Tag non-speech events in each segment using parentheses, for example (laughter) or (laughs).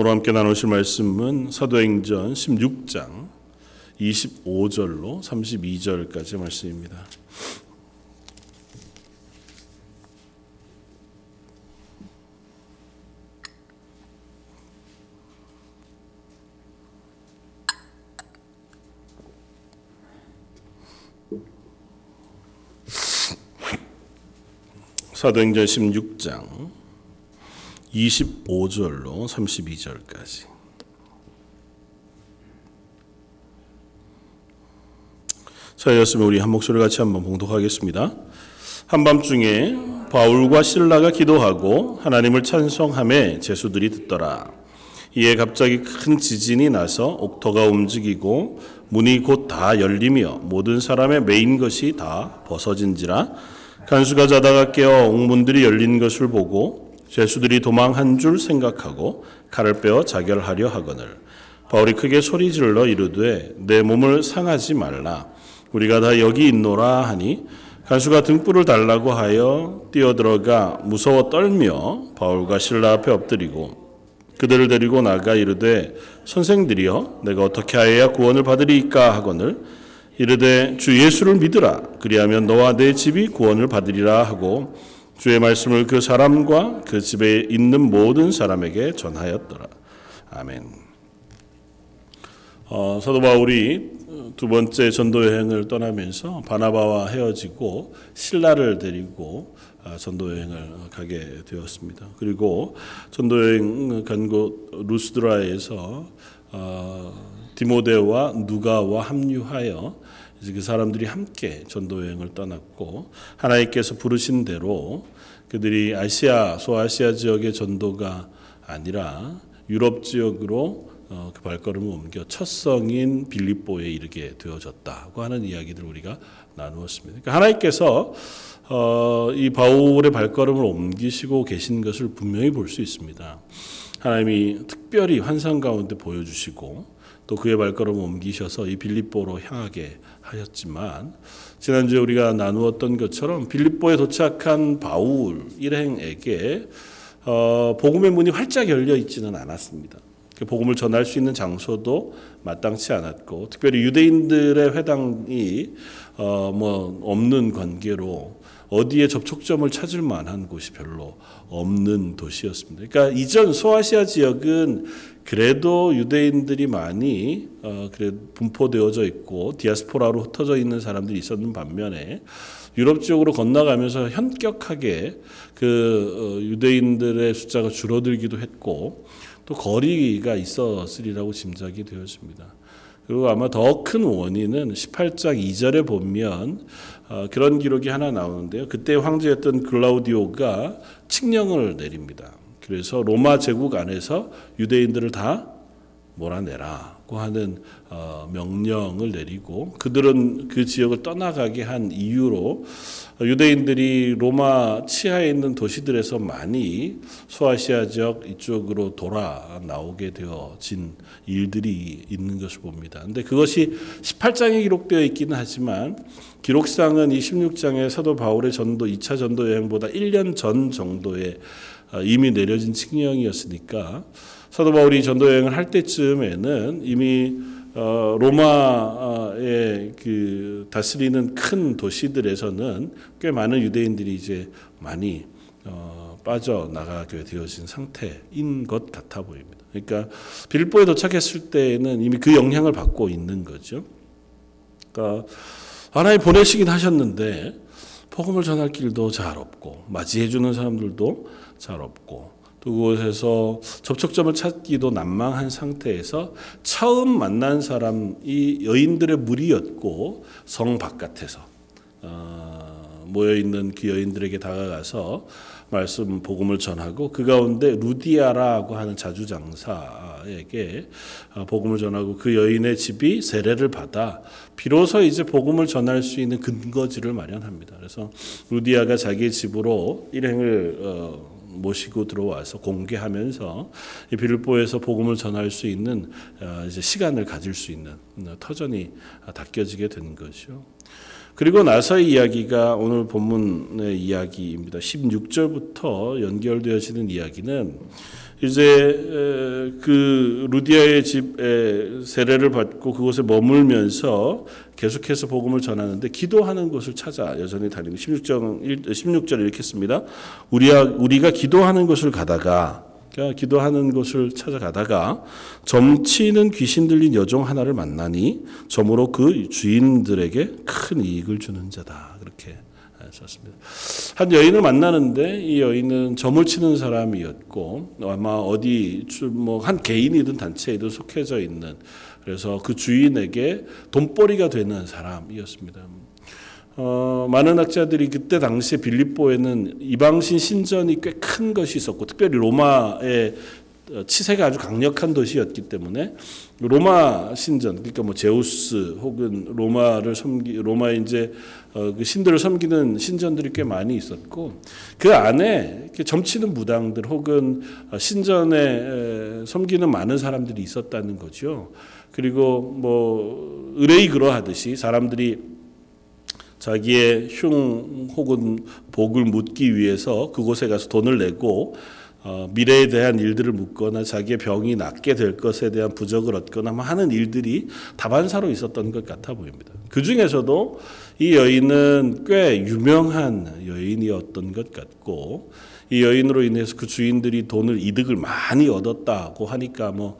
오늘 함께 나누실 말씀은 사도행전 16장 25절로 32절까지 말씀입니다. 사도행전 16장 25절로 32절까지 저였으면 우리 한 목소리 같이 한번 봉독하겠습니다. 한밤중에 바울과 신라가 기도하고 하나님을 찬송함에 제수들이 듣더라. 이에 갑자기 큰 지진이 나서 옥토가 움직이고 문이 곧 다 열리며 모든 사람의 메인 것이 다 벗어진지라 간수가 자다가 깨어 옥문들이 열린 것을 보고 죄수들이 도망한 줄 생각하고 칼을 빼어 자결하려 하거늘. 바울이 크게 소리 질러 이르되 내 몸을 상하지 말라. 우리가 다 여기 있노라 하니 간수가 등불을 달라고 하여 뛰어들어가 무서워 떨며 바울과 신라 앞에 엎드리고 그들을 데리고 나가 이르되 선생들이여 내가 어떻게 하여야 구원을 받으리이까 하거늘. 이르되 주 예수를 믿으라. 그리하면 너와 내 집이 구원을 받으리라 하고 주의 말씀을 그 사람과 그 집에 있는 모든 사람에게 전하였더라. 아멘. 어, 사도 바울이 두 번째 전도 여행을 떠나면서 바나바와 헤어지고 신라를 데리고 전도 여행을 가게 되었습니다. 그리고 전도 여행 간 곳 루스드라에서 어, 디모데와 누가와 합류하여 이제 그 사람들이 함께 전도 여행을 떠났고 하나님께서 부르신 대로 그들이 아시아 소아시아 지역의 전도가 아니라 유럽 지역으로 어, 그 발걸음을 옮겨 첫 성인 빌립보에 이르게 되어졌다고 하는 이야기들 우리가 나누었습니다. 그러니까 하나님께서 어, 이 바울의 발걸음을 옮기시고 계신 것을 분명히 볼 수 있습니다. 하나님이 특별히 환상 가운데 보여주시고 또 그의 발걸음을 옮기셔서 이 빌립보로 향하게 하였지만 지난주에 우리가 나누었던 것처럼 빌립보에 도착한 바울 일행에게 어, 복음의 문이 활짝 열려 있지는 않았습니다. 그 복음을 전할 수 있는 장소도 마땅치 않았고 특별히 유대인들의 회당이 어, 뭐 없는 관계로 어디에 접촉점을 찾을 만한 곳이 별로 없는 도시였습니다. 그러니까 이전 소아시아 지역은 그래도 유대인들이 많이 어, 그래 분포되어져 있고 디아스포라로 흩어져 있는 사람들이 있었는 반면에 유럽 지역으로 건너가면서 현격하게 그 어, 유대인들의 숫자가 줄어들기도 했고 또 거리가 있었으리라고 짐작이 되었습니다. 그리고 아마 더 큰 원인은 18장 2절에 보면 어, 그런 기록이 하나 나오는데요. 그때 황제였던 글라우디오가 칙령을 내립니다. 그래서 로마 제국 안에서 유대인들을 다 몰아내라 고 하는 어, 명령을 내리고 그들은 그 지역을 떠나가게 한 이유로 유대인들이 로마 치하에 있는 도시들에서 많이 소아시아 지역 이쪽으로 돌아 나오게 되어진 일들이 있는 것을 봅니다. 근데 그것이 18장에 기록되어 있기는 하지만 기록상은 이 16장의 사도 바울의 전도 2차 전도 여행보다 1년 전 정도에 어, 이미 내려진 칙령이었으니까 사도 바울이 전도 여행을 할 때쯤에는 이미 어, 로마의 그 다스리는 큰 도시들에서는 꽤 많은 유대인들이 이제 많이 어, 빠져 나가게 되어진 상태인 것 같아 보입니다. 그러니까 빌보에 도착했을 때는 이미 그 영향을 받고 있는 거죠. 그러니까 하나님 보내시긴 하셨는데 복음을 전할 길도 잘 없고 맞이해 주는 사람들도 잘 없고 또 그곳에서 접촉점을 찾기도 난망한 상태에서 처음 만난 사람이 여인들의 무리였고 성 바깥에서 어, 모여 있는 그 여인들에게 다가가서 말씀 복음을 전하고 그 가운데 루디아라고 하는 자주장사에게 어, 복음을 전하고 그 여인의 집이 세례를 받아 비로소 이제 복음을 전할 수 있는 근거지를 마련합니다. 그래서 루디아가 자기 집으로 일행을 어, 모시고 들어와서 공개하면서 이 빌보에서 복음을 전할 수 있는 어, 이제 시간을 가질 수 있는 터전이 닦여지게 된 것이죠. 그리고 나서의 이야기가 오늘 본문의 이야기입니다. 16절부터 연결되어지는 이야기는 이제 그그 루디아의 집에 세례를 받고 그곳에 머물면서 계속해서 복음을 전하는데 기도하는 곳을 찾아 여전히 다니는 16절 16절 이렇게 씁니다. 우리가 우리가 기도하는 곳을 가다가 그러니까 기도하는 곳을 찾아가다가 점치는 귀신 들린 여종 하나를 만나니 점으로 그 주인들에게 큰 이익을 주는 자다. 그렇게 썼습니다. 한 여인을 만나는데 이 여인은 점을 치는 사람이었고 아마 어디 뭐 한 개인이든 단체이든 속해져 있는 그래서 그 주인에게 돈벌이가 되는 사람이었습니다. 어, 많은 학자들이 그때 당시에 빌립보에는 이방신 신전이 꽤 큰 것이 있었고 특별히 로마의 치세가 아주 강력한 도시였기 때문에 로마 신전 그러니까 뭐 제우스 혹은 로마를 섬기 로마 이제 어, 그 신들을 섬기는 신전들이 꽤 많이 있었고 그 안에 이렇게 점치는 무당들 혹은 신전에 섬기는 많은 사람들이 있었다는 거죠. 그리고 뭐 의뢰이 그러하듯이 사람들이 자기의 흉 혹은 복을 묻기 위해서 그곳에 가서 돈을 내고 어, 미래에 대한 일들을 묻거나 자기의 병이 낫게 될 것에 대한 부적을 얻거나 뭐 하는 일들이 다반사로 있었던 것 같아 보입니다. 그 중에서도 이 여인은 꽤 유명한 여인이었던 것 같고 이 여인으로 인해서 그 주인들이 돈을 이득을 많이 얻었다고 하니까 뭐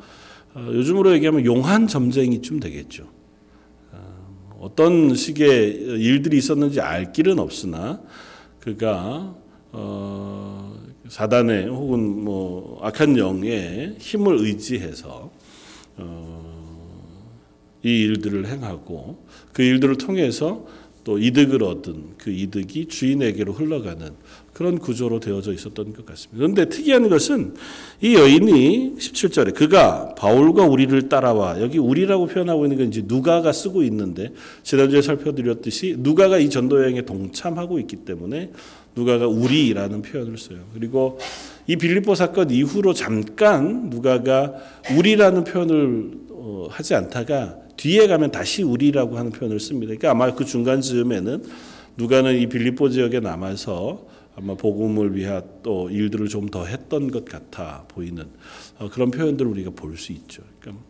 어, 요즘으로 얘기하면 용한 점쟁이쯤 되겠죠. 어, 어떤 식의 일들이 있었는지 알 길은 없으나 그가 어, 사단의 혹은 뭐 악한 영의 힘을 의지해서 어, 이 일들을 행하고 그 일들을 통해서 또 이득을 얻은 그 이득이 주인에게로 흘러가는 그런 구조로 되어져 있었던 것 같습니다. 그런데 특이한 것은 이 여인이 17절에 그가 바울과 우리를 따라와 여기 우리라고 표현하고 있는 건 이제 누가가 쓰고 있는데 지난주에 살펴드렸듯이 누가가 이 전도 여행에 동참하고 있기 때문에 누가가 우리라는 표현을 써요. 그리고 이 빌립보 사건 이후로 잠깐 누가가 우리라는 표현을 어, 하지 않다가 뒤에 가면 다시 우리라고 하는 표현을 씁니다. 그러니까 아마 그 중간 즈음에는 누가는 이 빌립보 지역에 남아서 아마 복음을 위한 또 일들을 좀 더 했던 것 같아 보이는 어, 그런 표현들을 우리가 볼 수 있죠. 그러니까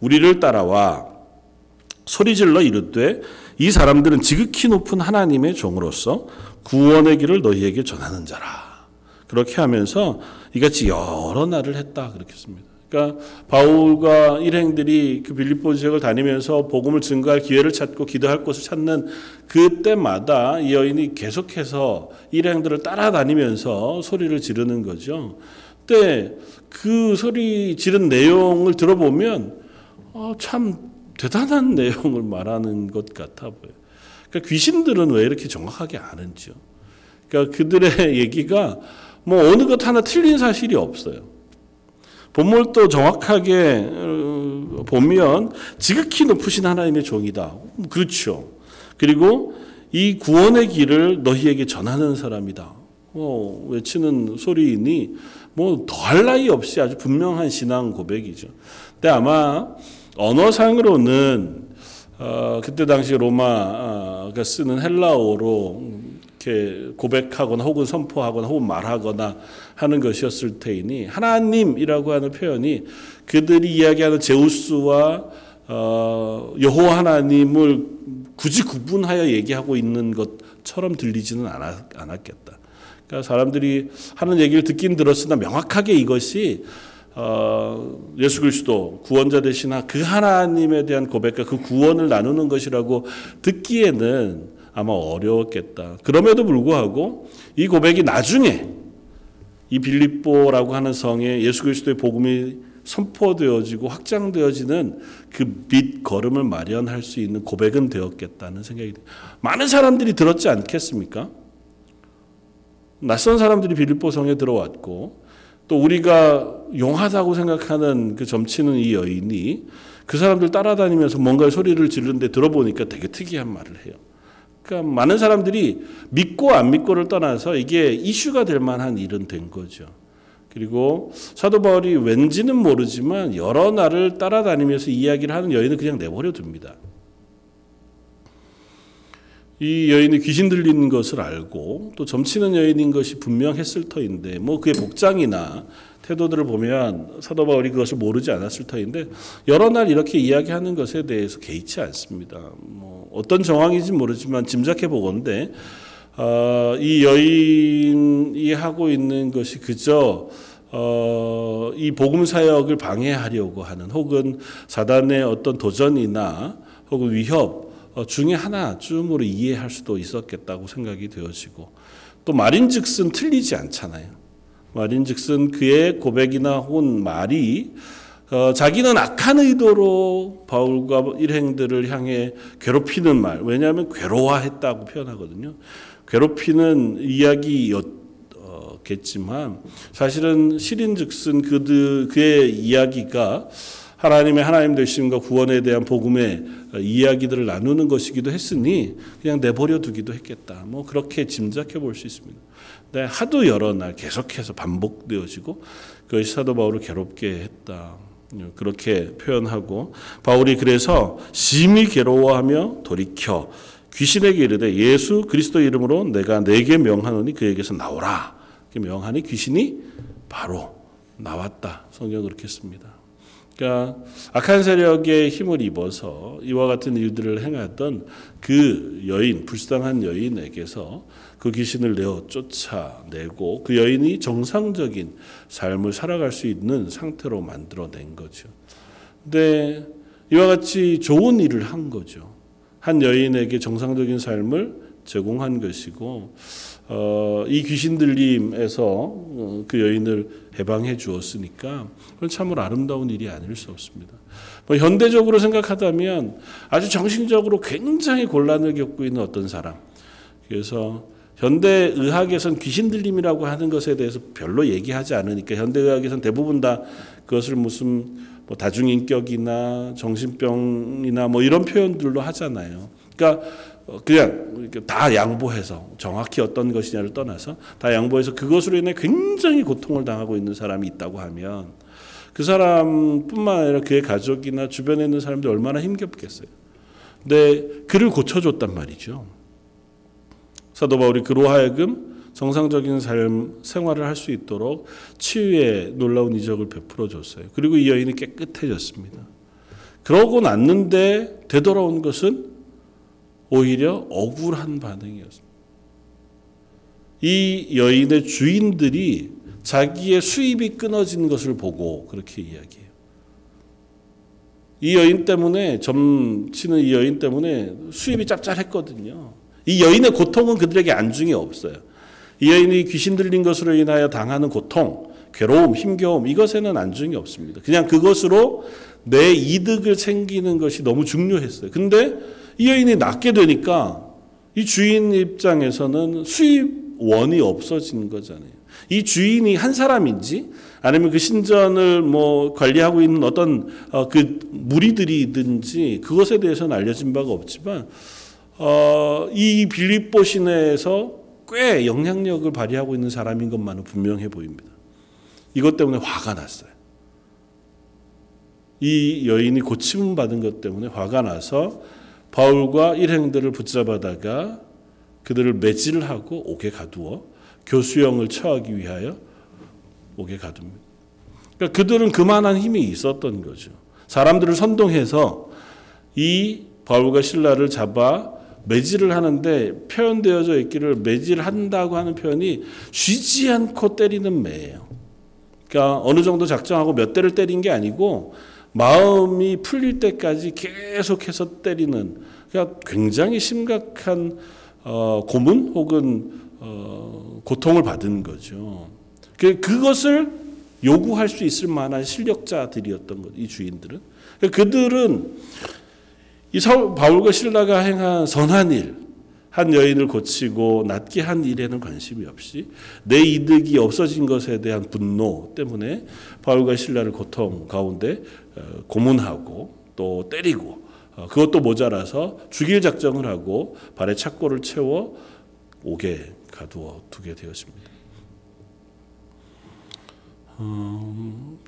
우리를 따라와 소리질러 이르되 이 사람들은 지극히 높은 하나님의 종으로서 구원의 길을 너희에게 전하는 자라. 그렇게 하면서 이같이 여러 날을 했다 그렇게 씁니다. 그러니까 바울과 일행들이 그 빌립보 지역을 다니면서 복음을 증거할 기회를 찾고 기도할 곳을 찾는 그때마다 이 여인이 계속해서 일행들을 따라다니면서 소리를 지르는 거죠. 그때 그 소리 지른 내용을 들어보면 어, 참 대단한 (laughs) 내용을 말하는 것 같아 보여요. 그러니까 귀신들은 왜 이렇게 정확하게 아는지요? 그러니까 그들의 (laughs) 얘기가 뭐 어느 것 하나 틀린 사실이 없어요. 본물도 정확하게 어, 보면 지극히 높으신 하나님의 종이다. 그렇죠. 그리고 이 구원의 길을 너희에게 전하는 사람이다. 뭐 외치는 소리이니 뭐 더할 나위 없이 아주 분명한 신앙 고백이죠. 근데 아마 언어상으로는 어, 그때 당시 로마가 쓰는 헬라어로 이렇게 고백하거나 혹은 선포하거나 혹은 말하거나 하는 것이었을 테이니 하나님이라고 하는 표현이 그들이 이야기하는 제우스와 어, 여호와 하나님을 굳이 구분하여 얘기하고 있는 것처럼 들리지는 않았, 않았겠다. 그러니까 사람들이 하는 얘기를 듣긴 들었으나 명확하게 이것이 어, 예수 그리스도 구원자 되시나 그 하나님에 대한 고백과 그 구원을 나누는 것이라고 듣기에는 아마 어려웠겠다. 그럼에도 불구하고 이 고백이 나중에 이 빌립보라고 하는 성에 예수 그리스도의 복음이 선포되어지고 확장되어지는 그밑 걸음을 마련할 수 있는 고백은 되었겠다는 생각이 듭니다. 많은 사람들이 들었지 않겠습니까? 낯선 사람들이 빌립보 성에 들어왔고 또 우리가 용하다고 생각하는 그 점치는 이 여인이 그 사람들 따라다니면서 뭔가 소리를 지르는데 들어보니까 되게 특이한 말을 해요. 그러니까 많은 사람들이 믿고 안 믿고를 떠나서 이게 이슈가 될 만한 일은 된 거죠. 그리고 사도 바울이 왠지는 모르지만 여러 날을 따라다니면서 이야기를 하는 여인을 그냥 내버려 둡니다. 이 여인이 귀신 들리는 것을 알고 또 점치는 여인인 것이 분명했을 터인데 뭐 그의 복장이나 태도들을 보면 사도 바울이 그것을 모르지 않았을 터인데 여러 날 이렇게 이야기하는 것에 대해서 개의치 않습니다. 뭐 어떤 정황인지 모르지만 짐작해 보건데 어, 이 여인이 하고 있는 것이 그저 어, 이 복음 사역을 방해하려고 하는 혹은 사단의 어떤 도전이나 혹은 위협 어, 중에 하나쯤으로 이해할 수도 있었겠다고 생각이 되어지고 또 말인즉슨 틀리지 않잖아요. 말인즉슨 그의 고백이나 혹은 말이 어, 자기는 악한 의도로 바울과 일행들을 향해 괴롭히는 말 왜냐하면 괴로워했다고 표현하거든요. 괴롭히는 이야기였겠지만 사실은 실인즉슨 그들 그의 이야기가 하나님의 하나님 되심과 구원에 대한 복음의 이야기들을 나누는 것이기도 했으니 그냥 내버려 두기도 했겠다. 뭐 그렇게 짐작해 볼 수 있습니다. 네, 하도 여러 날 계속해서 반복되어지고 그것이 사도 바울을 괴롭게 했다. 그렇게 표현하고 바울이 그래서 심히 괴로워하며 돌이켜 귀신에게 이르되 예수 그리스도 이름으로 내가 내게 명하노니 그에게서 나오라. 명하니 귀신이 바로 나왔다. 성경 그렇게 씁니다. 그러니까 악한 세력의 힘을 입어서 이와 같은 일들을 행하던 그 여인, 불쌍한 여인에게서 그 귀신을 내어 쫓아내고 그 여인이 정상적인 삶을 살아갈 수 있는 상태로 만들어낸 거죠. 근데 이와 같이 좋은 일을 한 거죠. 한 여인에게 정상적인 삶을 제공한 것이고 어, 이 귀신 들림에서 어, 그 여인을 해방해 주었으니까 그건 참으로 아름다운 일이 아닐 수 없습니다. 뭐 현대적으로 생각하다면 아주 정신적으로 굉장히 곤란을 겪고 있는 어떤 사람. 그래서 현대 의학에선 귀신 들림이라고 하는 것에 대해서 별로 얘기하지 않으니까 현대 의학에선 대부분 다 그것을 무슨 뭐 다중인격이나 정신병이나 뭐 이런 표현들로 하잖아요. 그러니까 어, 그냥 다 양보해서 정확히 어떤 것이냐를 떠나서 다 양보해서 그것으로 인해 굉장히 고통을 당하고 있는 사람이 있다고 하면 그 사람뿐만 아니라 그의 가족이나 주변에 있는 사람들이 얼마나 힘겹겠어요. 근데 그를 고쳐줬단 말이죠. 사도 바울이 그로 하여금 정상적인 삶 생활을 할 수 있도록 치유의 놀라운 이적을 베풀어 줬어요. 그리고 이 여인이 깨끗해졌습니다. 그러고 났는데 되돌아온 것은 오히려 억울한 반응이었습니다. 이 여인의 주인들이 자기의 수입이 끊어진 것을 보고 그렇게 이야기해요. 이 여인 때문에 점치는 이 여인 때문에 수입이 짭짤했거든요. 이 여인의 고통은 그들에게 안중에 없어요. 이 여인이 귀신 들린 것으로 인하여 당하는 고통, 괴로움, 힘겨움 이것에는 안중이 없습니다. 그냥 그것으로 내 이득을 챙기는 것이 너무 중요했어요. 근데 이 여인이 낫게 되니까 이 주인 입장에서는 수입원이 없어진 거잖아요. 이 주인이 한 사람인지 아니면 그 신전을 뭐 관리하고 있는 어떤 어, 그 무리들이든지 그것에 대해서는 알려진 바가 없지만 어, 이 빌립보 시내에서 꽤 영향력을 발휘하고 있는 사람인 것만은 분명해 보입니다. 이것 때문에 화가 났어요. 이 여인이 고침 받은 것 때문에 화가 나서 바울과 일행들을 붙잡아다가 그들을 매질하고 옥에 가두어 교수형을 처하기 위하여 옥에 가둡니다. 그러니까 그들은 그만한 힘이 있었던 거죠. 사람들을 선동해서 이 바울과 신라를 잡아 매질을 하는데 표현되어져 있기를 매질한다고 하는 표현이 쉬지 않고 때리는 매예요. 그러니까 어느 정도 작정하고 몇 대를 때린 게 아니고 마음이 풀릴 때까지 계속해서 때리는 그러니까 굉장히 심각한 어, 고문 혹은 어, 고통을 받은 거죠. 그, 그것을 요구할 수 있을 만한 실력자들이었던 거죠. 이 주인들은 그러니까 그들은 이 바울과 신라가 행한 선한 일, 한 여인을 고치고 낫게 한 일에는 관심이 없이 내 이득이 없어진 것에 대한 분노 때문에 바울과 신라를 고통 가운데 어, 고문하고 또 때리고 어, 그것도 모자라서 죽일 작정을 하고 발에 착고를 채워 옥에 가두어 두게 되었습니다. 음,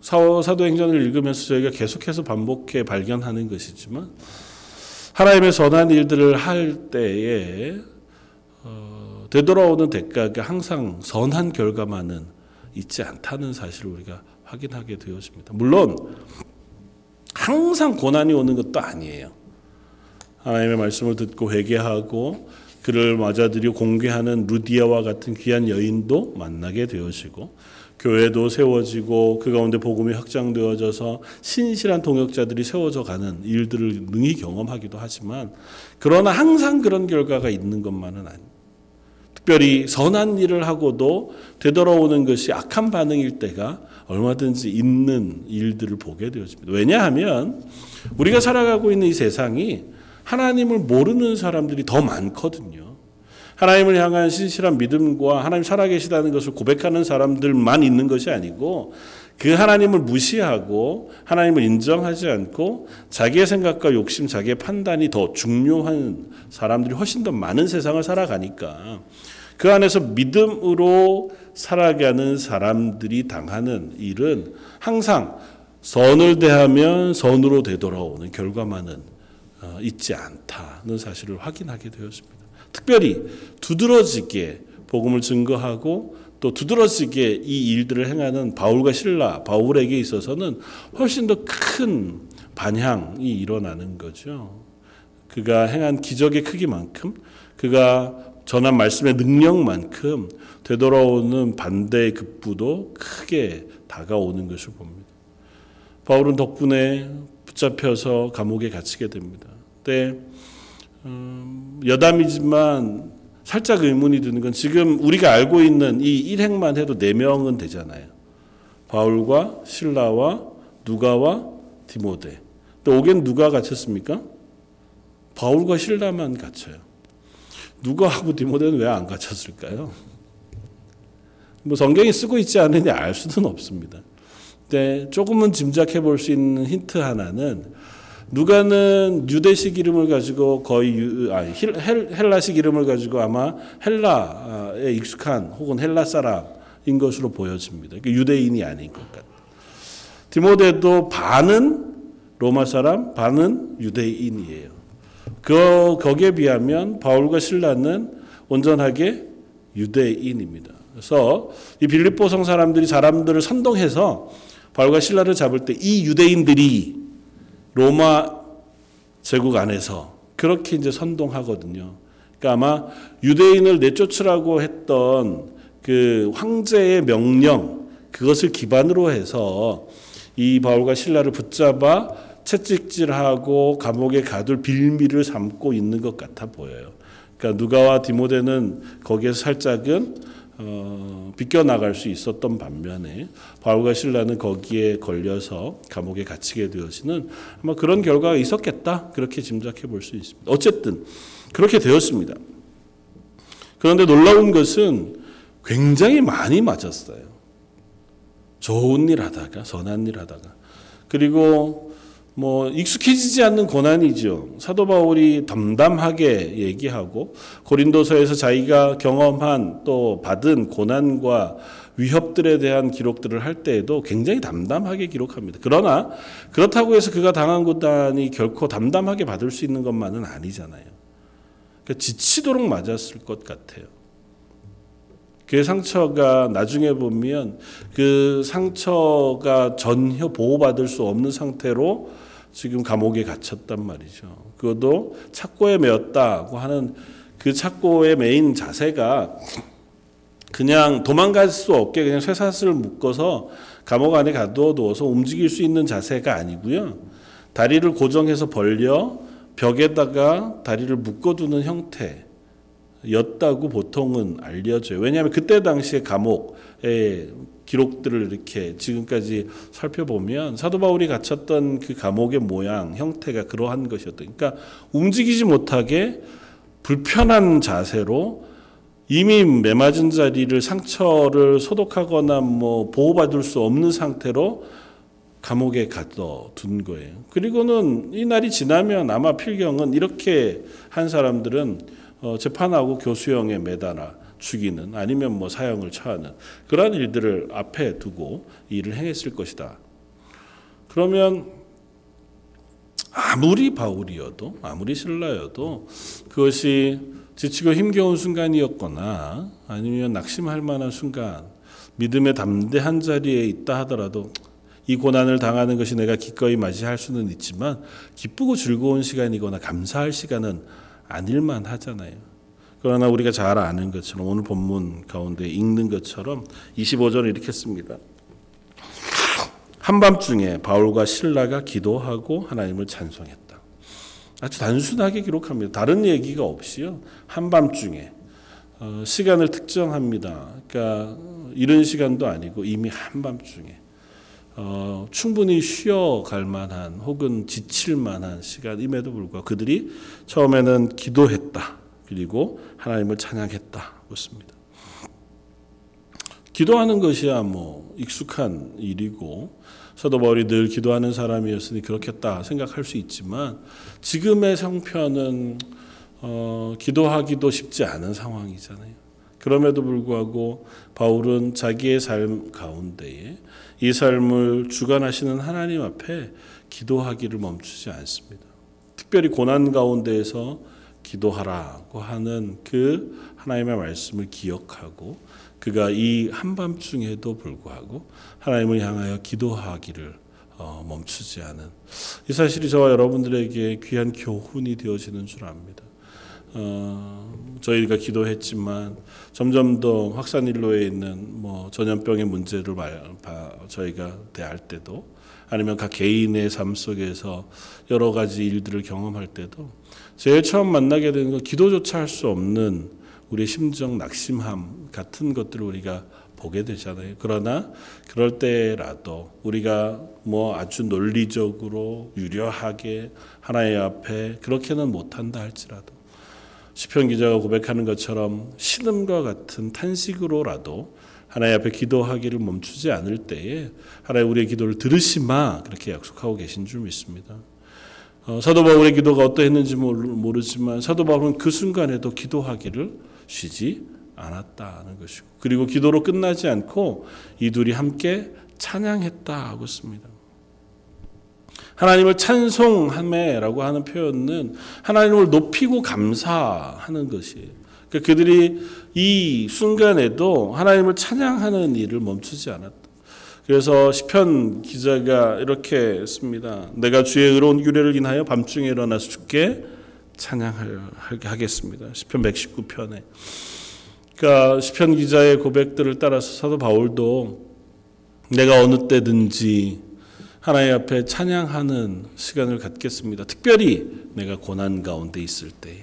사도행전을 읽으면서 저희가 계속해서 반복해 발견하는 것이지만 하나님의 선한 일들을 할 때에 어, 되돌아오는 대가가 항상 선한 결과만은 있지 않다는 사실을 우리가 확인하게 되었습니다. 물론 항상 고난이 오는 것도 아니에요. 하나님의 말씀을 듣고 회개하고 그를 맞아들여 공개하는 루디아와 같은 귀한 여인도 만나게 되어지고 교회도 세워지고 그 가운데 복음이 확장되어져서 신실한 동역자들이 세워져 가는 일들을 능히 경험하기도 하지만 그러나 항상 그런 결과가 있는 것만은 아니. 특별히 선한 일을 하고도 되돌아오는 것이 악한 반응일 때가 얼마든지 있는 일들을 보게 되어집니다. 왜냐하면 우리가 살아가고 있는 이 세상이 하나님을 모르는 사람들이 더 많거든요. 하나님을 향한 신실한 믿음과 하나님 살아계시다는 것을 고백하는 사람들만 있는 것이 아니고 그 하나님을 무시하고 하나님을 인정하지 않고 자기의 생각과 욕심, 자기의 판단이 더 중요한 사람들이 훨씬 더 많은 세상을 살아가니까 그 안에서 믿음으로 살아가는 사람들이 당하는 일은 항상 선을 대하면 선으로 되돌아오는 결과만은 어, 있지 않다는 사실을 확인하게 되었습니다. 특별히 두드러지게 복음을 증거하고 또 두드러지게 이 일들을 행하는 바울과 신라, 바울에게 있어서는 훨씬 더 큰 반향이 일어나는 거죠. 그가 행한 기적의 크기만큼 그가 전한 말씀의 능력만큼 되돌아오는 반대의 급부도 크게 다가오는 것을 봅니다. 바울은 덕분에 붙잡혀서 감옥에 갇히게 됩니다. 때 음, 여담이지만 살짝 의문이 드는 건 지금 우리가 알고 있는 이 일행만 해도 네 명은 되잖아요. 바울과 신라와 누가와 디모데. 또 옥엔 누가 갇혔습니까? 바울과 실라만 갇혀요. 누가하고 디모데는 왜 안 갇혔을까요? 뭐 성경이 쓰고 있지 않으니 알 수는 없습니다. 근데 조금은 짐작해 볼 수 있는 힌트 하나는 누가는 유대식 이름을 가지고 거의 유, 아니, 헬, 라식 이름을 가지고 아마 헬라에 익숙한 혹은 헬라 사람인 것으로 보여집니다. 그러니까 유대인이 아닌 것 같아요. 디모데도 반은 로마 사람, 반은 유대인이에요. 그 거기에 비하면 바울과 신라는 온전하게 유대인입니다. 그래서 이 빌립보 성 사람들이 사람들을 선동해서 바울과 신라를 잡을 때 이 유대인들이 로마 제국 안에서 그렇게 이제 선동하거든요. 그러니까 아마 유대인을 내쫓으라고 했던 그 황제의 명령 그것을 기반으로 해서 이 바울과 신라를 붙잡아 채찍질하고 감옥에 가둘 빌미를 삼고 있는 것 같아 보여요. 그러니까 누가와 디모데는 거기에서 살짝은 어, 비껴나갈 수 있었던 반면에 바울과 신라는 거기에 걸려서 감옥에 갇히게 되어지는 아마 그런 결과가 있었겠다 그렇게 짐작해 볼 수 있습니다. 어쨌든 그렇게 되었습니다. 그런데 놀라운 것은 굉장히 많이 맞았어요. 좋은 일 하다가 선한 일 하다가 그리고 뭐 익숙해지지 않는 고난이죠. 사도 바울이 담담하게 얘기하고 고린도서에서 자기가 경험한 또 받은 고난과 위협들에 대한 기록들을 할 때에도 굉장히 담담하게 기록합니다. 그러나 그렇다고 해서 그가 당한 고난이 결코 담담하게 받을 수 있는 것만은 아니잖아요. 그러니까 지치도록 맞았을 것 같아요. 그 상처가 나중에 보면 그 상처가 전혀 보호받을 수 없는 상태로 지금 감옥에 갇혔단 말이죠. 그것도 착고에 매었다고 하는 그 착고의 메인 자세가 그냥 도망갈 수 없게 그냥 쇠사슬을 묶어서 감옥 안에 가둬두어서 움직일 수 있는 자세가 아니고요. 다리를 고정해서 벌려 벽에다가 다리를 묶어두는 형태 였다고 보통은 알려져요. 왜냐하면 그때 당시에 감옥에 기록들을 이렇게 지금까지 살펴보면 사도 바울이 갇혔던 그 감옥의 모양, 형태가 그러한 것이었다. 그러니까 움직이지 못하게 불편한 자세로 이미 매맞은 자리를 상처를 소독하거나 뭐 보호받을 수 없는 상태로 감옥에 가둬둔 거예요. 그리고는 이 날이 지나면 아마 필경은 이렇게 한 사람들은 어, 재판하고 교수형에 매달아 죽이는 아니면 뭐 사형을 처하는 그러한 일들을 앞에 두고 일을 행했을 것이다. 그러면 아무리 바울이어도 아무리 신라여도 그것이 지치고 힘겨운 순간이었거나 아니면 낙심할 만한 순간 믿음의 담대한 자리에 있다 하더라도 이 고난을 당하는 것이 내가 기꺼이 맞이할 수는 있지만 기쁘고 즐거운 시간이거나 감사할 시간은 아닐만 하잖아요. 그러나 우리가 잘 아는 것처럼 오늘 본문 가운데 읽는 것처럼 25절 이렇게 씁니다. 한밤중에 바울과 신라가 기도하고 하나님을 찬송했다. 아주 단순하게 기록합니다. 다른 얘기가 없이요. 한밤중에 어, 시간을 특정합니다. 그러니까 이런 시간도 아니고 이미 한밤중에 어, 충분히 쉬어갈 만한 혹은 지칠 만한 시간임에도 불구하고 그들이 처음에는 기도했다. 그리고 하나님을 찬양했다. 습니다 기도하는 것이야 뭐 익숙한 일이고 사도 바울이 늘 기도하는 사람이었으니 그렇겠다 생각할 수 있지만 지금의 상편은 어, 기도하기도 쉽지 않은 상황이잖아요. 그럼에도 불구하고 바울은 자기의 삶 가운데에 이 삶을 주관하시는 하나님 앞에 기도하기를 멈추지 않습니다. 특별히 고난 가운데에서 기도하라고 하는 그 하나님의 말씀을 기억하고 그가 이 한밤중에도 불구하고 하나님을 향하여 기도하기를 어, 멈추지 않은 이 사실이 저와 여러분들에게 귀한 교훈이 되어지는 줄 압니다. 어, 저희가 기도했지만 점점 더 확산 일로에 있는 뭐 전염병의 문제를 말, 바, 저희가 대할 때도 아니면 각 개인의 삶 속에서 여러 가지 일들을 경험할 때도 제일 처음 만나게 되는 건 기도조차 할 수 없는 우리의 심정 낙심함 같은 것들을 우리가 보게 되잖아요. 그러나 그럴 때라도 우리가 뭐 아주 논리적으로 유려하게 하나의 앞에 그렇게는 못한다 할지라도 시편 기자가 고백하는 것처럼 신음과 같은 탄식으로라도 하나님 앞에 기도하기를 멈추지 않을 때에 하나님 우리의 기도를 들으시마 그렇게 약속하고 계신 줄 믿습니다. 어, 사도 바울의 기도가 어떠했는지 모르지만 사도 바울은 그 순간에도 기도하기를 쉬지 않았다는 것이고 그리고 기도로 끝나지 않고 이 둘이 함께 찬양했다고 씁니다. 하나님을 찬송함에라고 하는 표현은 하나님을 높이고 감사하는 것이에요. 그러니까 그들이 이 순간에도 하나님을 찬양하는 일을 멈추지 않았다. 그래서 시편 기자가 이렇게 씁니다. 내가 주의 의로운 규례를 인하여 밤중에 일어나서 주께 찬양하겠습니다. 시편 119편에. 그러니까 시편 기자의 고백들을 따라서 사도 바울도 내가 어느 때든지 하나님 앞에 찬양하는 시간을 갖겠습니다. 특별히 내가 고난 가운데 있을 때에,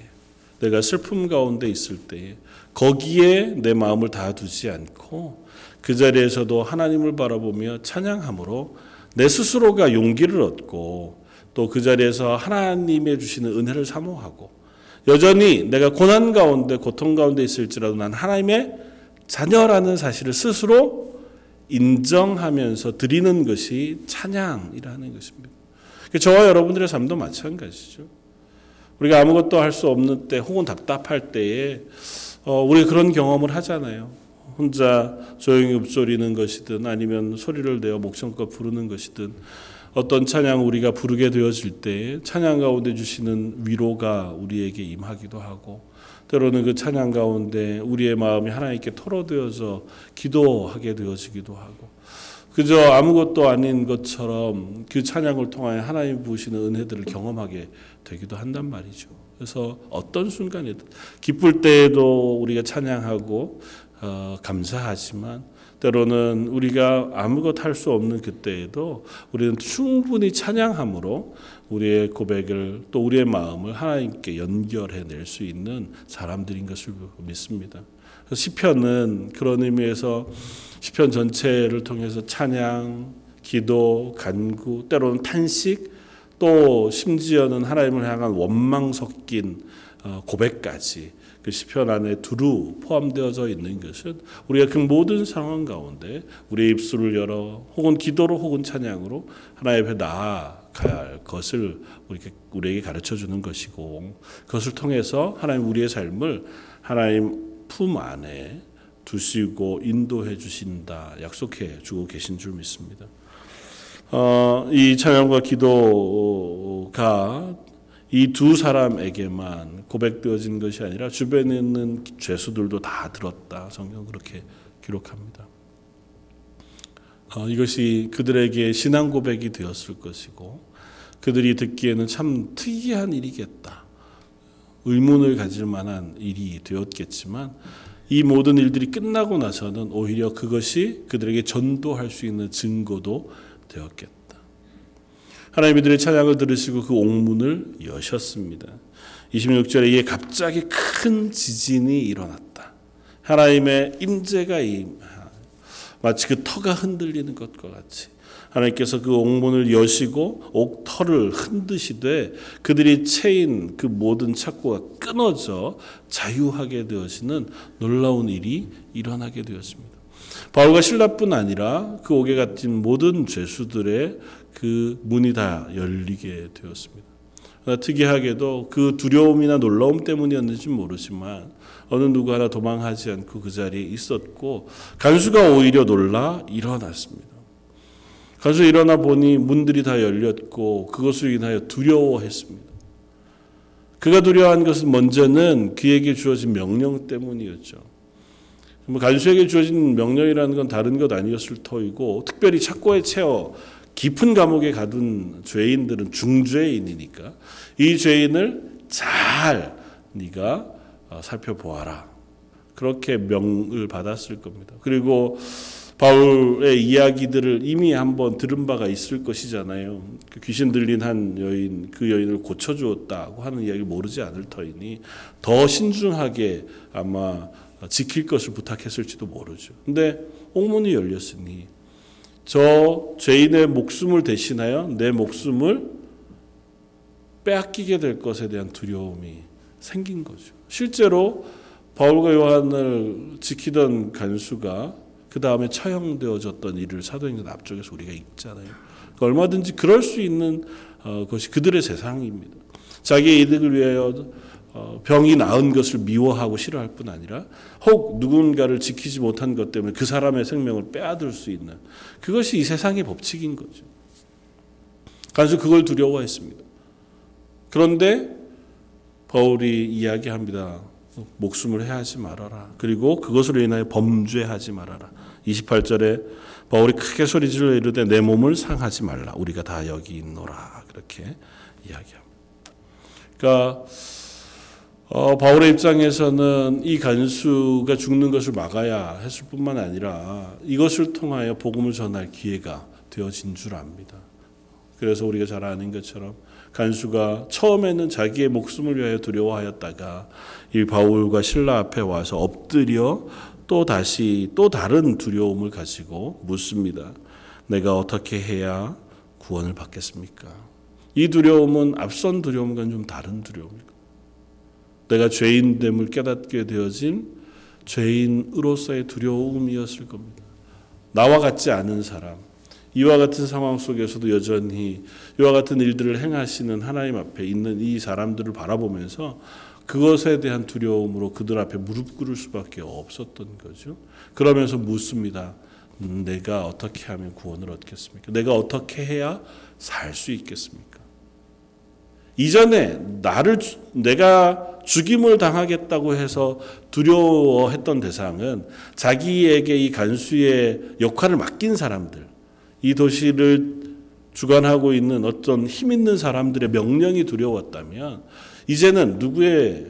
내가 슬픔 가운데 있을 때에, 거기에 내 마음을 다 두지 않고 그 자리에서도 하나님을 바라보며 찬양함으로 내 스스로가 용기를 얻고 또 그 자리에서 하나님의 주시는 은혜를 사모하고 여전히 내가 고난 가운데 고통 가운데 있을지라도 난 하나님의 자녀라는 사실을 스스로 인정하면서 드리는 것이 찬양이라는 것입니다. 저와 여러분들의 삶도 마찬가지죠. 우리가 아무것도 할 수 없는 때 혹은 답답할 때에 어, 우리 그런 경험을 하잖아요. 혼자 조용히 읊조리는 것이든 아니면 소리를 내어 목청껏 부르는 것이든 어떤 찬양 우리가 부르게 되어질 때 찬양 가운데 주시는 위로가 우리에게 임하기도 하고 때로는 그 찬양 가운데 우리의 마음이 하나님께 털어되어져 기도하게 되어지기도 하고 그저 아무것도 아닌 것처럼 그 찬양을 통하여 하나님 부으시는 은혜들을 경험하게 되기도 한단 말이죠. 그래서 어떤 순간에도 기쁠 때에도 우리가 찬양하고 어, 감사하지만 때로는 우리가 아무것 할 수 없는 그때에도 우리는 충분히 찬양함으로 우리의 고백을 또 우리의 마음을 하나님께 연결해 낼 수 있는 사람들인 것을 믿습니다. 시편은 그런 의미에서 시편 전체를 통해서 찬양, 기도, 간구, 때로는 탄식, 또 심지어는 하나님을 향한 원망 섞인 어, 고백까지 그 시편 안에 두루 포함되어져 있는 것은 우리가 그 모든 상황 가운데 우리의 입술을 열어 혹은 기도로 혹은 찬양으로 하나님 앞에 나아 가야 할 것을 우리에게 가르쳐 주는 것이고 그것을 통해서 하나님 우리의 삶을 하나님 품 안에 두시고 인도해 주신다 약속해 주고 계신 줄 믿습니다. 어, 이 찬양과 기도가 이 두 사람에게만 고백되어진 것이 아니라 주변에 있는 죄수들도 다 들었다. 성경 그렇게 기록합니다. 어, 이것이 그들에게 신앙 고백이 되었을 것이고 그들이 듣기에는 참 특이한 일이겠다. 의문을 가질 만한 일이 되었겠지만 이 모든 일들이 끝나고 나서는 오히려 그것이 그들에게 전도할 수 있는 증거도 되었겠다. 하나님 이들의 찬양을 들으시고 그 옥문을 여셨습니다. 26절에 이에 갑자기 큰 지진이 일어났다. 하나님의 임재가 임 마치 그 터가 흔들리는 것과 같이 하나님께서 그 옥문을 여시고 옥터를 흔드시되 그들이 채인 그 모든 착고가 끊어져 자유하게 되어지는 놀라운 일이 일어나게 되었습니다. 바울과 신라뿐 아니라 그 옥에 갇힌 모든 죄수들의 그 문이 다 열리게 되었습니다. 특이하게도 그 두려움이나 놀라움 때문이었는지 모르지만 어느 누구 하나 도망하지 않고 그 자리에 있었고 간수가 오히려 놀라 일어났습니다. 간수 일어나 보니 문들이 다 열렸고 그것을 인하여 두려워했습니다. 그가 두려워한 것은 먼저는 그에게 주어진 명령 때문이었죠. 뭐 간수에게 주어진 명령이라는 건 다른 것 아니었을 터이고 특별히 착고에 채워 깊은 감옥에 가둔 죄인들은 중죄인이니까 이 죄인을 잘 네가 살펴보아라. 그렇게 명을 받았을 겁니다. 그리고 바울의 이야기들을 이미 한번 들은 바가 있을 것이잖아요. 그 귀신 들린 한 여인, 그 여인을 고쳐주었다고 하는 이야기를 모르지 않을 터이니 더 신중하게 아마 지킬 것을 부탁했을지도 모르죠. 근데 옥문이 열렸으니 저 죄인의 목숨을 대신하여 내 목숨을 빼앗기게 될 것에 대한 두려움이 생긴 거죠. 실제로 바울과 요한을 지키던 간수가 그 다음에 처형되어졌던 일을 사도행전 앞쪽에서 우리가 읽잖아요. 그러니까 얼마든지 그럴 수 있는 어, 것이 그들의 세상입니다. 자기의 이득을 위하여 어, 병이 나은 것을 미워하고 싫어할 뿐 아니라 혹 누군가를 지키지 못한 것 때문에 그 사람의 생명을 빼앗을 수 있는 그것이 이 세상의 법칙인 거죠. 간수 그걸 두려워했습니다. 그런데 바울이 이야기합니다. 목숨을 해하지 말아라. 그리고 그것으로 인하여 범죄하지 말아라. 28절에 바울이 크게 소리질러 이르되 내 몸을 상하지 말라. 우리가 다 여기 있노라. 그렇게 이야기합니다. 그러니까 어, 바울의 입장에서는 이 간수가 죽는 것을 막아야 했을 뿐만 아니라 이것을 통하여 복음을 전할 기회가 되어진 줄 압니다. 그래서 우리가 잘 아는 것처럼 간수가 처음에는 자기의 목숨을 위하여 두려워하였다가 이 바울과 신라 앞에 와서 엎드려 또 다시 또 다른 두려움을 가지고 묻습니다. 내가 어떻게 해야 구원을 받겠습니까? 이 두려움은 앞선 두려움과는 좀 다른 두려움입니다. 내가 죄인됨을 깨닫게 되어진 죄인으로서의 두려움이었을 겁니다. 나와 같지 않은 사람, 이와 같은 상황 속에서도 여전히 이와 같은 일들을 행하시는 하나님 앞에 있는 이 사람들을 바라보면서 그것에 대한 두려움으로 그들 앞에 무릎 꿇을 수밖에 없었던 거죠. 그러면서 묻습니다. 음, 내가 어떻게 하면 구원을 얻겠습니까? 내가 어떻게 해야 살 수 있겠습니까? 이전에 나를 내가 죽임을 당하겠다고 해서 두려워했던 대상은 자기에게 이 간수의 역할을 맡긴 사람들, 이 도시를 주관하고 있는 어떤 힘 있는 사람들의 명령이 두려웠다면 이제는 누구의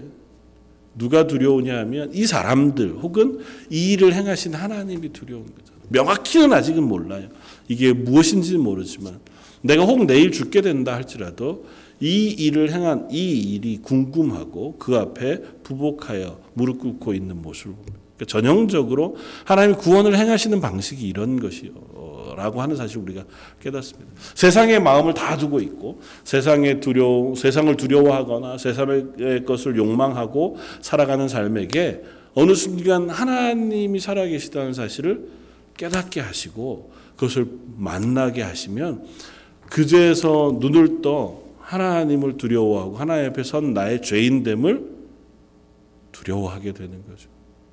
누가 두려우냐 하면 이 사람들 혹은 이 일을 행하신 하나님이 두려운 거죠. 명확히는 아직은 몰라요. 이게 무엇인지는 모르지만 내가 혹 내일 죽게 된다 할지라도 이 일을 행한 이 일이 궁금하고 그 앞에 부복하여 무릎 꿇고 있는 모습을 봅니다. 그러니까 전형적으로 하나님이 구원을 행하시는 방식이 이런 것이요. 라고 하는 사실 우리가 깨닫습니다. 세상의 마음을 다 두고 있고 세상의 두려 세상을 두려워하거나 세상의 것을 욕망하고 살아가는 삶에게 어느 순간 하나님이 살아계시다는 사실을 깨닫게 하시고 그것을 만나게 하시면 그제서 눈을 떠 하나님을 두려워하고 하나님 앞에 선 나의 죄인됨을 두려워하게 되는 거죠.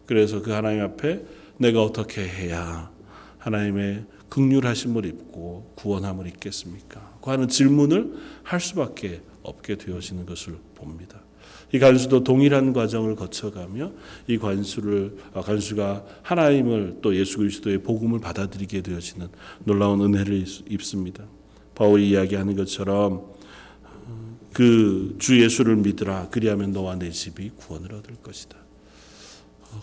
그래서 그 하나님 앞에 내가 어떻게 해야 하나님의 극률하심을 입고 구원함을 입겠습니까? 그 하는 질문을 할 수밖에 없게 되어지는 것을 봅니다. 이 간수도 동일한 과정을 거쳐가며 이 관수를 아, 간수가 하나님을 또 예수 그리스도의 복음을 받아들이게 되어지는 놀라운 은혜를 입습니다. 바울이 이야기하는 것처럼 그 주 예수를 믿으라 그리하면 너와 내 집이 구원을 얻을 것이다.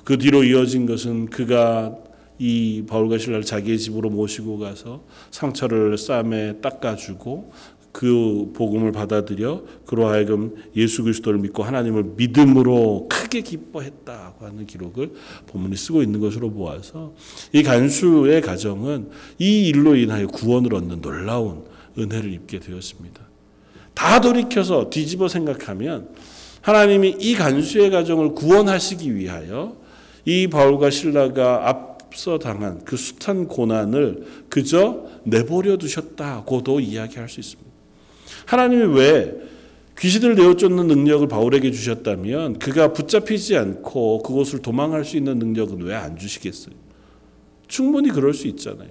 그 뒤로 이어진 것은 그가 이 바울과 신라를 자기의 집으로 모시고 가서 상처를 쌈에 닦아주고 그 복음을 받아들여 그로 하여금 예수 그리스도를 믿고 하나님을 믿음으로 크게 기뻐했다고 하는 기록을 본문이 쓰고 있는 것으로 보아서 이 간수의 가정은 이 일로 인하여 구원을 얻는 놀라운 은혜를 입게 되었습니다. 다 돌이켜서 뒤집어 생각하면 하나님이 이 간수의 가정을 구원하시기 위하여 이 바울과 신라가 앞서 당한 그 숱한 고난을 그저 내버려 두셨다고도 이야기할 수 있습니다. 하나님이 왜 귀신을 내어 쫓는 능력을 바울에게 주셨다면 그가 붙잡히지 않고 그곳을 도망할 수 있는 능력은 왜 안 주시겠어요? 충분히 그럴 수 있잖아요.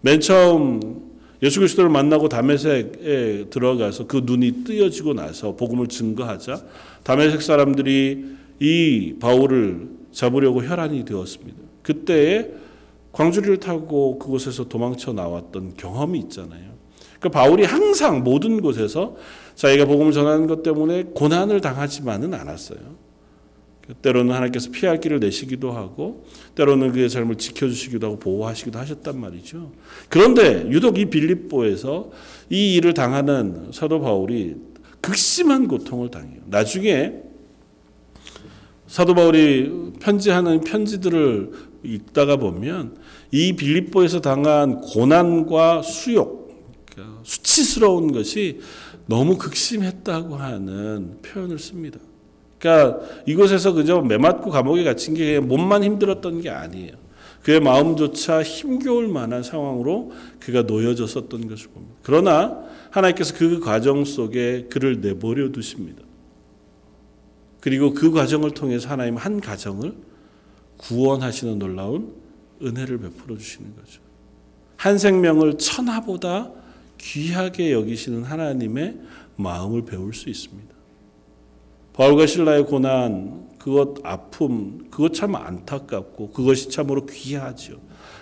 맨 처음 예수 그리스도를 만나고 다메섹에 들어가서 그 눈이 뜨여지고 나서 복음을 증거하자 다메섹 사람들이 이 바울을 잡으려고 혈안이 되었습니다. 그때에 광주리를 타고 그곳에서 도망쳐 나왔던 경험이 있잖아요. 그 바울이 항상 모든 곳에서 자기가 복음을 전하는 것 때문에 고난을 당하지만은 않았어요. 때로는 하나님께서 피할 길을 내시기도 하고 때로는 그의 삶을 지켜주시기도 하고 보호하시기도 하셨단 말이죠. 그런데 유독 이 빌립보에서 이 일을 당하는 사도 바울이 극심한 고통을 당해요. 나중에 사도 바울이 편지하는 편지들을 읽다가 보면 이 빌립보에서 당한 고난과 수욕 수치스러운 것이 너무 극심했다고 하는 표현을 씁니다. 그러니까 이곳에서 그저 매맞고 감옥에 갇힌 게 몸만 힘들었던 게 아니에요. 그의 마음조차 힘겨울 만한 상황으로 그가 놓여졌었던 것을 봅니다. 그러나 하나님께서 그 과정 속에 그를 내버려 두십니다. 그리고 그 과정을 통해서 하나님 한 가정을 구원하시는 놀라운 은혜를 베풀어 주시는 거죠. 한 생명을 천하보다 귀하게 여기시는 하나님의 마음을 배울 수 있습니다. 바울과 신라의 고난, 그것 아픔, 그것 참 안타깝고 그것이 참으로 귀하죠.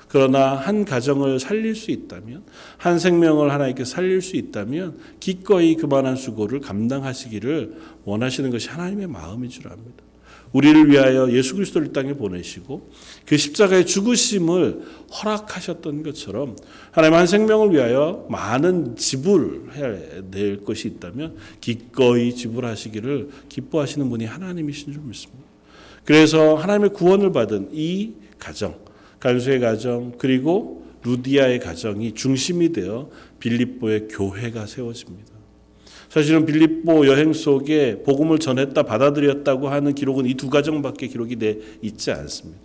그러나 한 가정을 살릴 수 있다면, 한 생명을 하나님께 살릴 수 있다면 기꺼이 그만한 수고를 감당하시기를 원하시는 것이 하나님의 마음인 줄 압니다. 우리를 위하여 예수 그리스도를 땅에 보내시고 그 십자가의 죽으심을 허락하셨던 것처럼 하나님 한 생명을 위하여 많은 지불해야 될 것이 있다면 기꺼이 지불하시기를 기뻐하시는 분이 하나님이신 줄 믿습니다. 그래서 하나님의 구원을 받은 이 가정, 간수의 가정 그리고 루디아의 가정이 중심이 되어 빌립보의 교회가 세워집니다. 사실은 빌립보 여행 속에 복음을 전했다 받아들였다고 하는 기록은 이 두 가정밖에 기록이 돼 있지 않습니다.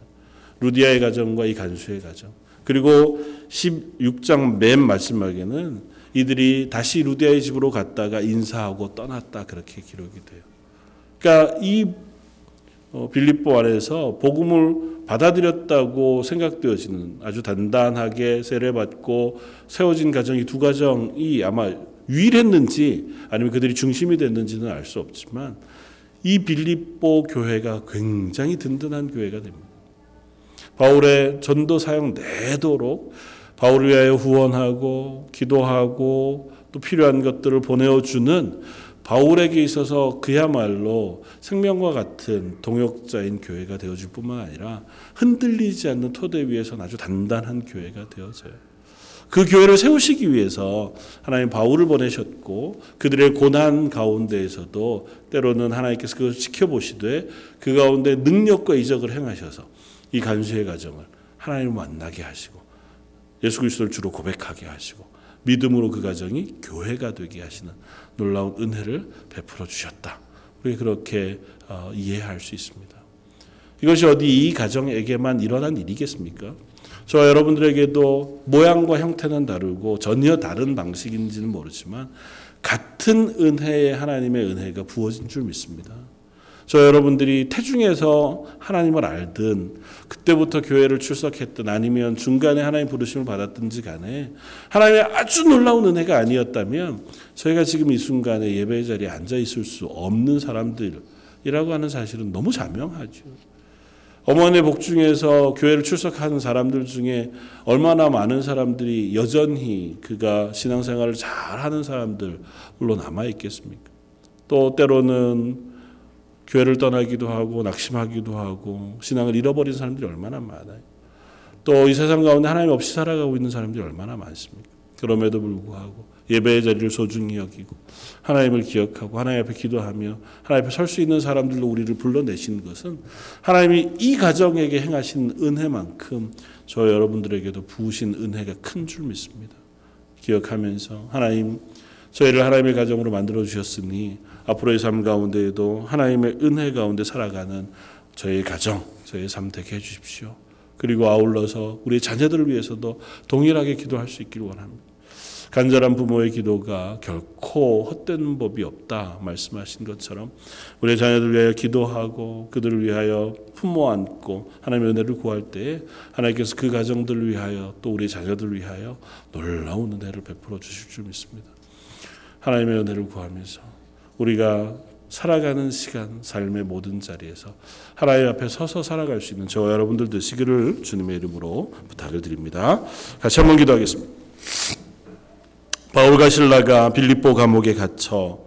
루디아의 가정과 이 간수의 가정. 그리고 16장 맨 마지막에는 이들이 다시 루디아의 집으로 갔다가 인사하고 떠났다 그렇게 기록이 돼요. 그러니까 이 어, 빌립보 안에서 복음을 받아들였다고 생각되어지는 아주 단단하게 세례받고 세워진 가정이 두 가정이 아마 유일했는지 아니면 그들이 중심이 됐는지는 알 수 없지만 이 빌립보 교회가 굉장히 든든한 교회가 됩니다. 바울의 전도 사역 내도록 바울을 위하여 후원하고 기도하고 또 필요한 것들을 보내주는 바울에게 있어서 그야말로 생명과 같은 동역자인 교회가 되어줄 뿐만 아니라 흔들리지 않는 토대 위에서 아주 단단한 교회가 되어져요. 그 교회를 세우시기 위해서 하나님 바울을 보내셨고 그들의 고난 가운데에서도 때로는 하나님께서 그걸 지켜보시되 그 가운데 능력과 이적을 행하셔서 이 간수의 가정을 하나님을 만나게 하시고 예수 그리스도를 주로 고백하게 하시고 믿음으로 그 가정이 교회가 되게 하시는 놀라운 은혜를 베풀어 주셨다. 우리 그렇게 어, 이해할 수 있습니다. 이것이 어디 이 가정에게만 일어난 일이겠습니까? 저 여러분들에게도 모양과 형태는 다르고 전혀 다른 방식인지는 모르지만 같은 은혜의 하나님의 은혜가 부어진 줄 믿습니다. 저 여러분들이 태중에서 하나님을 알든 그때부터 교회를 출석했든 아니면 중간에 하나님 부르심을 받았든지 간에 하나님의 아주 놀라운 은혜가 아니었다면 저희가 지금 이 순간에 예배 자리에 앉아 있을 수 없는 사람들 이라고 하는 사실은 너무 자명하죠. 어머니의 복 중에서 교회를 출석하는 사람들 중에 얼마나 많은 사람들이 여전히 그가 신앙생활을 잘 하는 사람들로 남아 있겠습니까? 또 때로는 교회를 떠나기도 하고 낙심하기도 하고 신앙을 잃어버린 사람들이 얼마나 많아요. 또 이 세상 가운데 하나님 없이 살아가고 있는 사람들이 얼마나 많습니까? 그럼에도 불구하고 예배의 자리를 소중히 여기고 하나님을 기억하고 하나님 앞에 기도하며 하나님 앞에 설 수 있는 사람들로 우리를 불러내신 것은 하나님이 이 가정에게 행하신 은혜만큼 저 여러분들에게도 부으신 은혜가 큰 줄 믿습니다. 기억하면서 하나님 저희를 하나님의 가정으로 만들어 주셨으니 앞으로의 삶 가운데에도 하나님의 은혜 가운데 살아가는 저희 가정, 저희 삶 되게 해 주십시오. 그리고 아울러서 우리 자녀들을 위해서도 동일하게 기도할 수 있기를 원합니다. 간절한 부모의 기도가 결코 헛된 법이 없다 말씀하신 것처럼 우리 자녀들 위하여 기도하고 그들을 위하여 품모 안고 하나님의 은혜를 구할 때 하나님께서 그 가정들을 위하여 또 우리 자녀들을 위하여 놀라운 은혜를 베풀어 주실 줄 믿습니다. 하나님의 은혜를 구하면서 우리가 살아가는 시간, 삶의 모든 자리에서 하나님 앞에 서서 살아갈 수 있는 저와 여러분들 되시기를 주님의 이름으로 부탁을 드립니다. 같이 한번 기도하겠습니다. 바울과 신라가 빌립보 감옥에 갇혀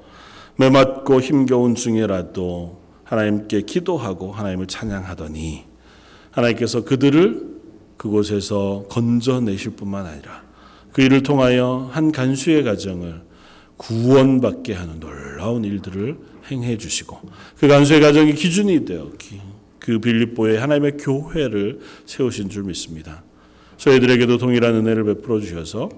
매맞고 힘겨운 중에라도 하나님께 기도하고 하나님을 찬양하더니 하나님께서 그들을 그곳에서 건져내실 뿐만 아니라 그 일을 통하여 한 간수의 가정을 구원받게 하는 놀라운 일들을 행해 주시고 그 간수의 가정이 기준이 되어 그 빌립보에 하나님의 교회를 세우신 줄 믿습니다. 저희들에게도 동일한 은혜를 베풀어 주셔서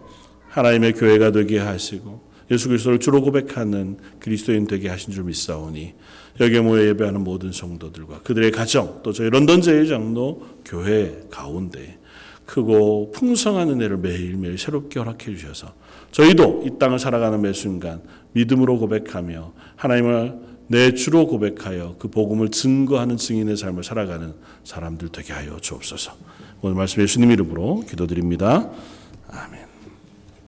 하나님의 교회가 되게 하시고 예수 그리스도를 주로 고백하는 그리스도인 되게 하신 줄 믿사오니 여기에 모여 예배하는 모든 성도들과 그들의 가정 또 저희 런던 제일장로 교회 가운데 크고 풍성한 은혜를 매일매일 새롭게 허락해 주셔서 저희도 이 땅을 살아가는 매 순간 믿음으로 고백하며 하나님을 내 주로 고백하여 그 복음을 증거하는 증인의 삶을 살아가는 사람들 되게 하여 주옵소서. 오늘 말씀 예수님 이름으로 기도드립니다.